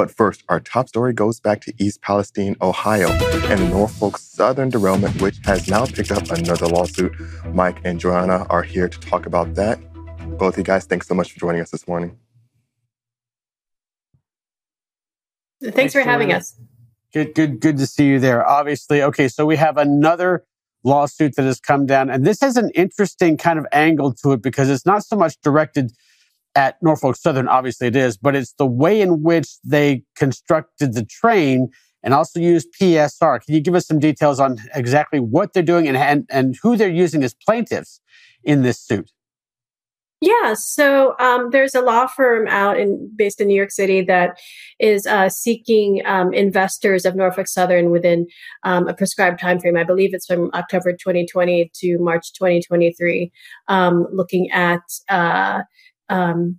But first, our top story goes back to East Palestine, Ohio, and the Norfolk Southern derailment, which has now picked up another lawsuit. Mike and Joanna are here to talk about that. Both of you guys, thanks so much for joining us this morning. Thanks, thanks for having us. Good, good, good to see you there. Obviously, okay, so we have another lawsuit that has come down, and this has an interesting kind of angle to it because it's not so much directed at Norfolk Southern, obviously it is, but it's the way in which they constructed the train and also used PSR. Can you give us some details on exactly what they're doing and, and, and who they're using as plaintiffs in this suit? Yeah, so um, there's a law firm out in based in New York City that is uh, seeking um, investors of Norfolk Southern within um, a prescribed time frame. I believe it's from October 2020 to March 2023, um, looking at. Uh, um,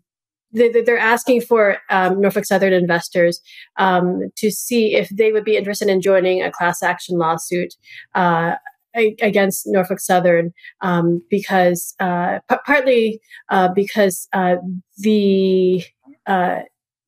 they're asking for um, Norfolk Southern investors to see if they would be interested in joining a class action lawsuit uh, against Norfolk Southern um, because uh, p- partly uh, because uh, the uh,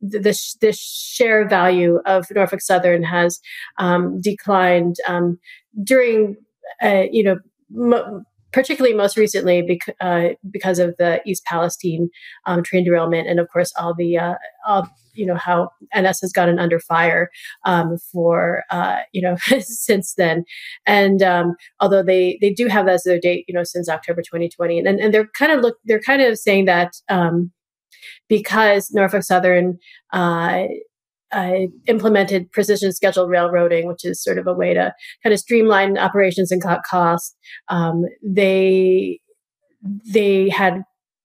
the, the share value of Norfolk Southern has um, declined um, during uh, you know. Mo- particularly most recently bec- uh, because of the East Palestine um, train derailment, and of course all the all you know how NS has gotten under fire um, for uh, you know since then, and um, although they they do have that as their date, you know, since October 2020, and and they're kind of look they're kind of saying that um, because Norfolk Southern. Uh, uh, implemented precision scheduled railroading, which is sort of a way to kind of streamline operations and cut costs. Um, they they had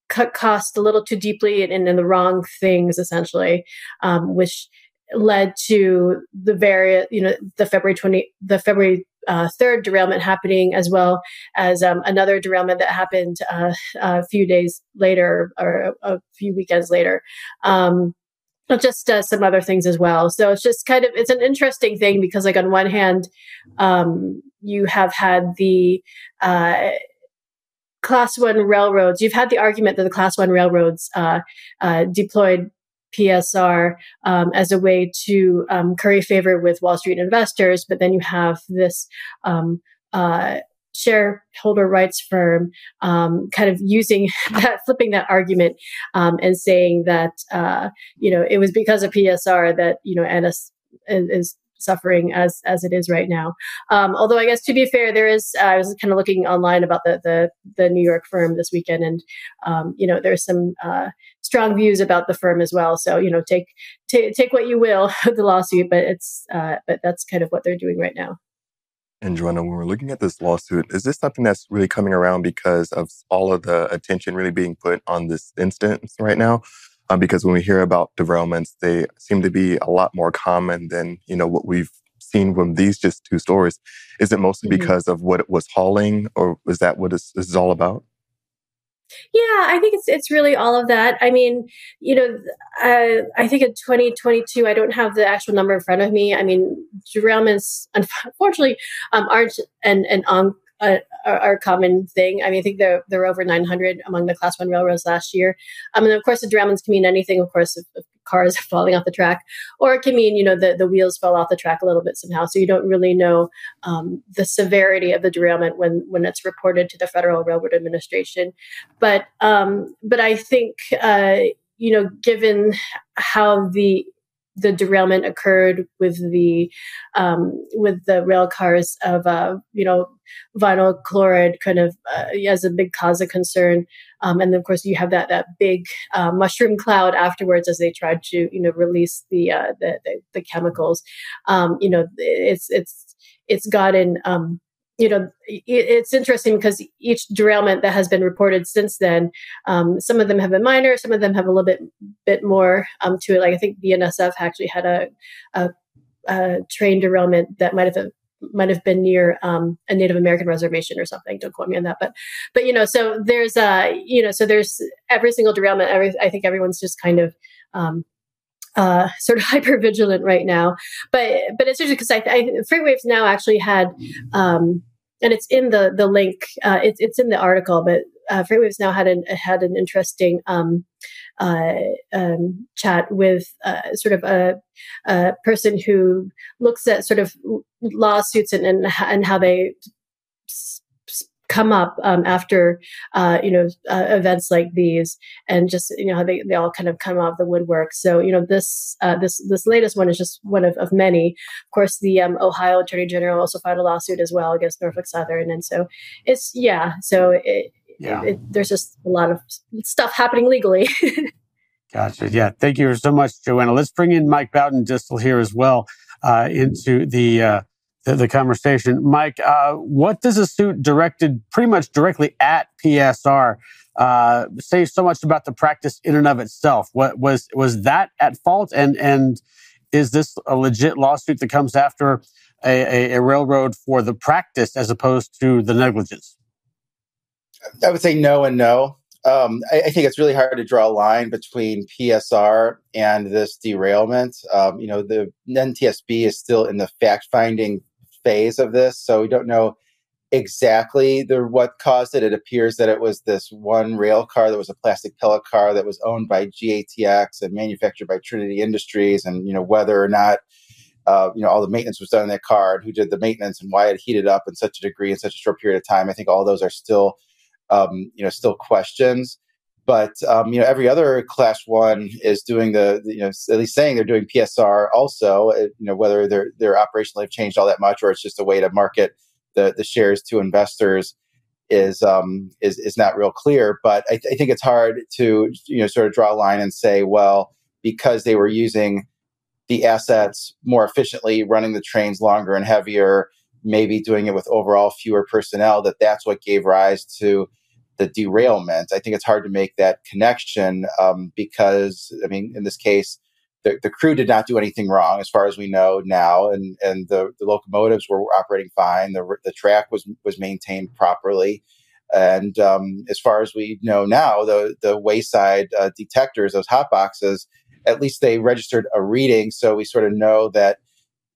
cut costs a little too deeply and in the wrong things, essentially, um, which led to the very, you know, the February 20, the February uh, third derailment happening, as well as um, another derailment that happened uh, a few days later or a, a few weekends later. Um, just uh, some other things as well. So it's just kind of it's an interesting thing because, like, on one hand, um, you have had the uh, class one railroads, you've had the argument that the class one railroads uh, uh, deployed PSR um, as a way to um, curry favor with Wall Street investors, but then you have this um, uh, shareholder rights firm um, kind of using that, flipping that argument um, and saying that uh, you know it was because of PSR that you know NS is, suffering as as it is right now. Um, although I guess to be fair, there is uh, I was kind of looking online about the the, the New York firm this weekend, and um, you know there's some uh, strong views about the firm as well. So you know take t- take what you will the lawsuit, but it's uh, but that's kind of what they're doing right now. And Joanna, when we're looking at this lawsuit, is this something that's really coming around because of all of the attention really being put on this instance right now? um, because when we hear about derailments, they seem to be a lot more common than you know what we've seen from these just two stories. Is it mostly mm-hmm. because of what it was hauling, or is that what this is all about? Yeah, I think it's it's really all of that. I mean, you know, uh, I think in 2022, I don't have the actual number in front of me. I mean, derailments, unfortunately, um, aren't an an on, a, a, common thing. I mean, I think there there were over 900 among the Class One railroads last year. I mean, of course, the derailments can mean anything. Of course, if, if cars falling off the track, or it can mean you know the the wheels fell off the track a little bit somehow. So you don't really know um, the severity of the derailment when when it's reported to the Federal Railroad Administration. But um, but I think uh, you know, given how the the derailment occurred with the um, with the rail cars of uh, you know vinyl chloride kind of uh, as a big cause of concern um, and then of course you have that that big uh, mushroom cloud afterwards as they tried to you know release the uh, the, the, the, chemicals um, you know it's it's it's gotten um, you know, it's interesting because each derailment that has been reported since then, um, some of them have been minor, some of them have a little bit bit more um, to it. Like I think BNSF actually had a, a, a train derailment that might have might have been near um, a Native American reservation or something. Don't quote me on that, but but you know, so there's uh you know, so there's every single derailment. Every I think everyone's just kind of um, uh, sort of hyper vigilant right now. But but it's interesting because I, I FreightWaves now actually had, um, and it's in the the link. Uh, it's it's in the article, but uh, FreightWaves now had an had an interesting um, uh, um, chat with uh, sort of a, a, person who looks at sort of lawsuits and and, and how they come up um, after uh, you know uh, events like these, and just you know how they, they all kind of come out of the woodwork. So you know this uh, this this latest one is just one of, of many. Of course, the um, Ohio Attorney General also filed a lawsuit as well against Norfolk Southern, and so it's yeah. So it, yeah. It, it, there's just a lot of stuff happening legally. gotcha. Yeah. Thank you so much, Joanna. Let's bring in Mike Baudendistel here as well uh, into the uh, the, the conversation. Mike, uh, what does a suit directed pretty much directly at PSR uh, say so much about the practice in and of itself? What was was that at fault, and and is this a legit lawsuit that comes after a, a, a railroad for the practice as opposed to the negligence? I would say no and no. Um, I, I, think it's really hard to draw a line between PSR and this derailment. Um, you know, the NTSB is still in the fact finding phase of this, so we don't know exactly the what caused it. It appears that it was this one rail car that was a plastic pellet car that was owned by GATX and manufactured by Trinity Industries, and you know whether or not uh, you know all the maintenance was done in that car and who did the maintenance and why it heated up in such a degree in such a short period of time. I think all those are still um, you know still questions. But um, you know, every other class one is doing the, you know at least saying they're doing PSR also. Uh, you know, whether their their operationally have changed all that much, or it's just a way to market the the shares to investors is um, is is not real clear. But I, th- I think it's hard to you know sort of draw a line and say, well, because they were using the assets more efficiently, running the trains longer and heavier, maybe doing it with overall fewer personnel, that that's what gave rise to the derailment. I think it's hard to make that connection um, because, I mean, in this case, the, the crew did not do anything wrong as far as we know now, and and the, the locomotives were operating fine. The the track was was maintained properly, and um, as far as we know now, the the wayside uh, detectors, those hot boxes, at least they registered a reading, so we sort of know that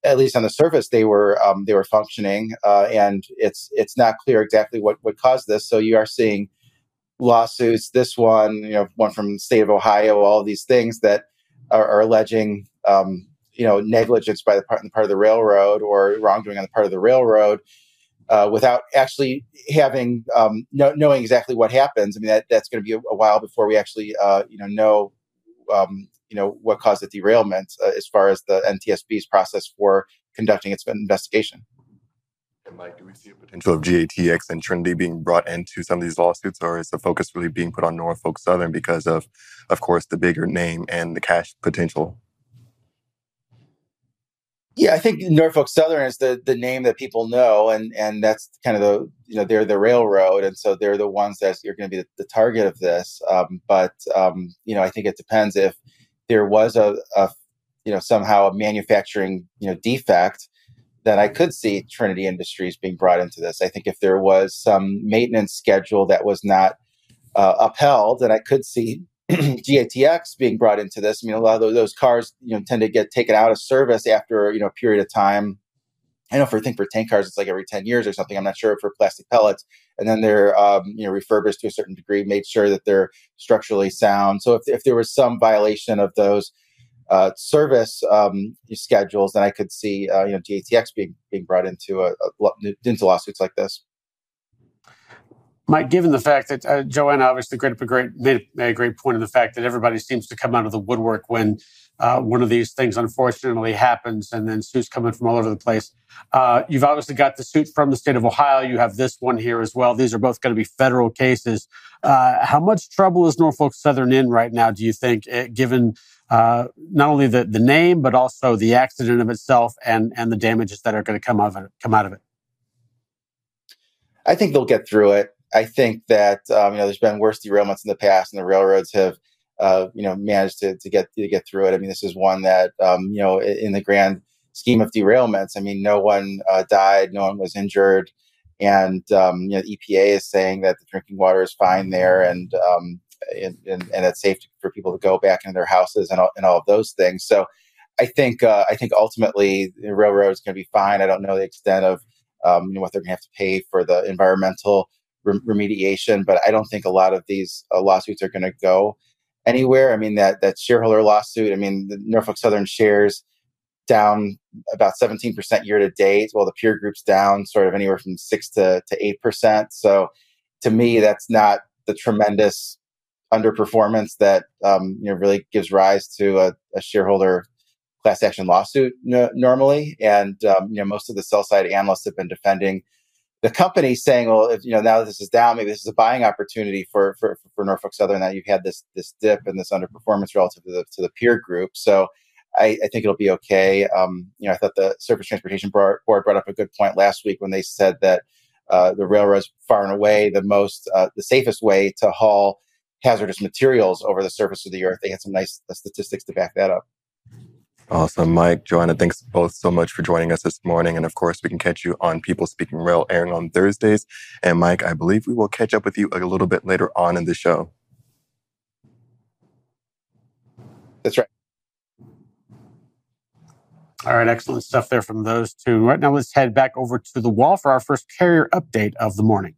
at least on the surface, they were um, they were functioning, uh, and it's it's not clear exactly what what caused this. So you are seeing lawsuits. This one, you know, one from state of Ohio, all these things that are, are alleging, um, you know, negligence by the part, the part of the railroad or wrongdoing on the part of the railroad. Uh, without actually having um, know, knowing exactly what happens, I mean that that's going to be a, a, while before we actually uh, you know know um, you know what caused the derailment uh, as far as the NTSB's process for conducting its investigation. And Mike, do we see a potential of GATX and Trinity being brought into some of these lawsuits, or is the focus really being put on Norfolk Southern because of, of course, the bigger name and the cash potential? Yeah, I think Norfolk Southern is the the name that people know, and and that's kind of the you know they're the railroad, and so they're the ones that you're going to be the, the, target of this. Um, but um, you know, I think it depends if there was a, a you know somehow a manufacturing you know defect then I could see Trinity Industries being brought into this. I think if there was some maintenance schedule that was not uh, upheld, then I could see GATX being brought into this. I mean, a lot of those cars, you know, tend to get taken out of service after you know a period of time. I know for I think for tank cars, it's like every ten years or something. I'm not sure for plastic pellets, and then they're um, you know refurbished to a certain degree, made sure that they're structurally sound. So if if there was some violation of those uh, service um, schedules, then I could see uh, you know GATX being being brought into a, a, into lawsuits like this. Mike, given the fact that uh, Joanna obviously made a great made a great point of the fact that everybody seems to come out of the woodwork when uh, one of these things unfortunately happens, and then suits coming from all over the place. Uh, you've obviously got the suit from the state of Ohio. You have this one here as well. These are both going to be federal cases. Uh, how much trouble is Norfolk Southern in right now? Do you think, eh, given uh, not only the, the name but also the accident of itself and and the damages that are going to come of it come out of it i think they'll get through it i think that um, you know there's been worse derailments in the past and the railroads have uh, you know managed to, to get to get through it i mean this is one that um, you know in the grand scheme of derailments i mean no one uh, died no one was injured and um, you know epa is saying that the drinking water is fine there and um, and, and, and it's safe for people to go back into their houses and all, and all of those things. So I think uh, I think ultimately the railroad is going to be fine. I don't know the extent of um, you know, what they're going to have to pay for the environmental remediation, but I don't think a lot of these uh, lawsuits are going to go anywhere. I mean, that that shareholder lawsuit. I mean, the Norfolk Southern shares down about 17% year to date, while the peer group's down sort of anywhere from six to to 8%. So to me, that's not the tremendous underperformance that um, you know really gives rise to a, a shareholder class action lawsuit n- normally. And um, you know, most of the sell side analysts have been defending the company, saying, "Well, if you know now this is down, maybe this is a buying opportunity for for, for Norfolk Southern that you've had this this dip and this underperformance relative to the to the peer group." So. I, I think it'll be okay. Um, you know, I thought the Surface Transportation Board brought up a good point last week when they said that uh, the railroads far and away the most uh, the safest way to haul hazardous materials over the surface of the earth. They had some nice uh, statistics to back that up. Awesome. Mike, Joanna, thanks both so much for joining us this morning. And of course, we can catch you on People Speaking Real airing on Thursdays. And Mike, I believe we will catch up with you a little bit later on in the show. That's right. All right, excellent stuff there from those two. Right now, let's head back over to the wall for our first carrier update of the morning.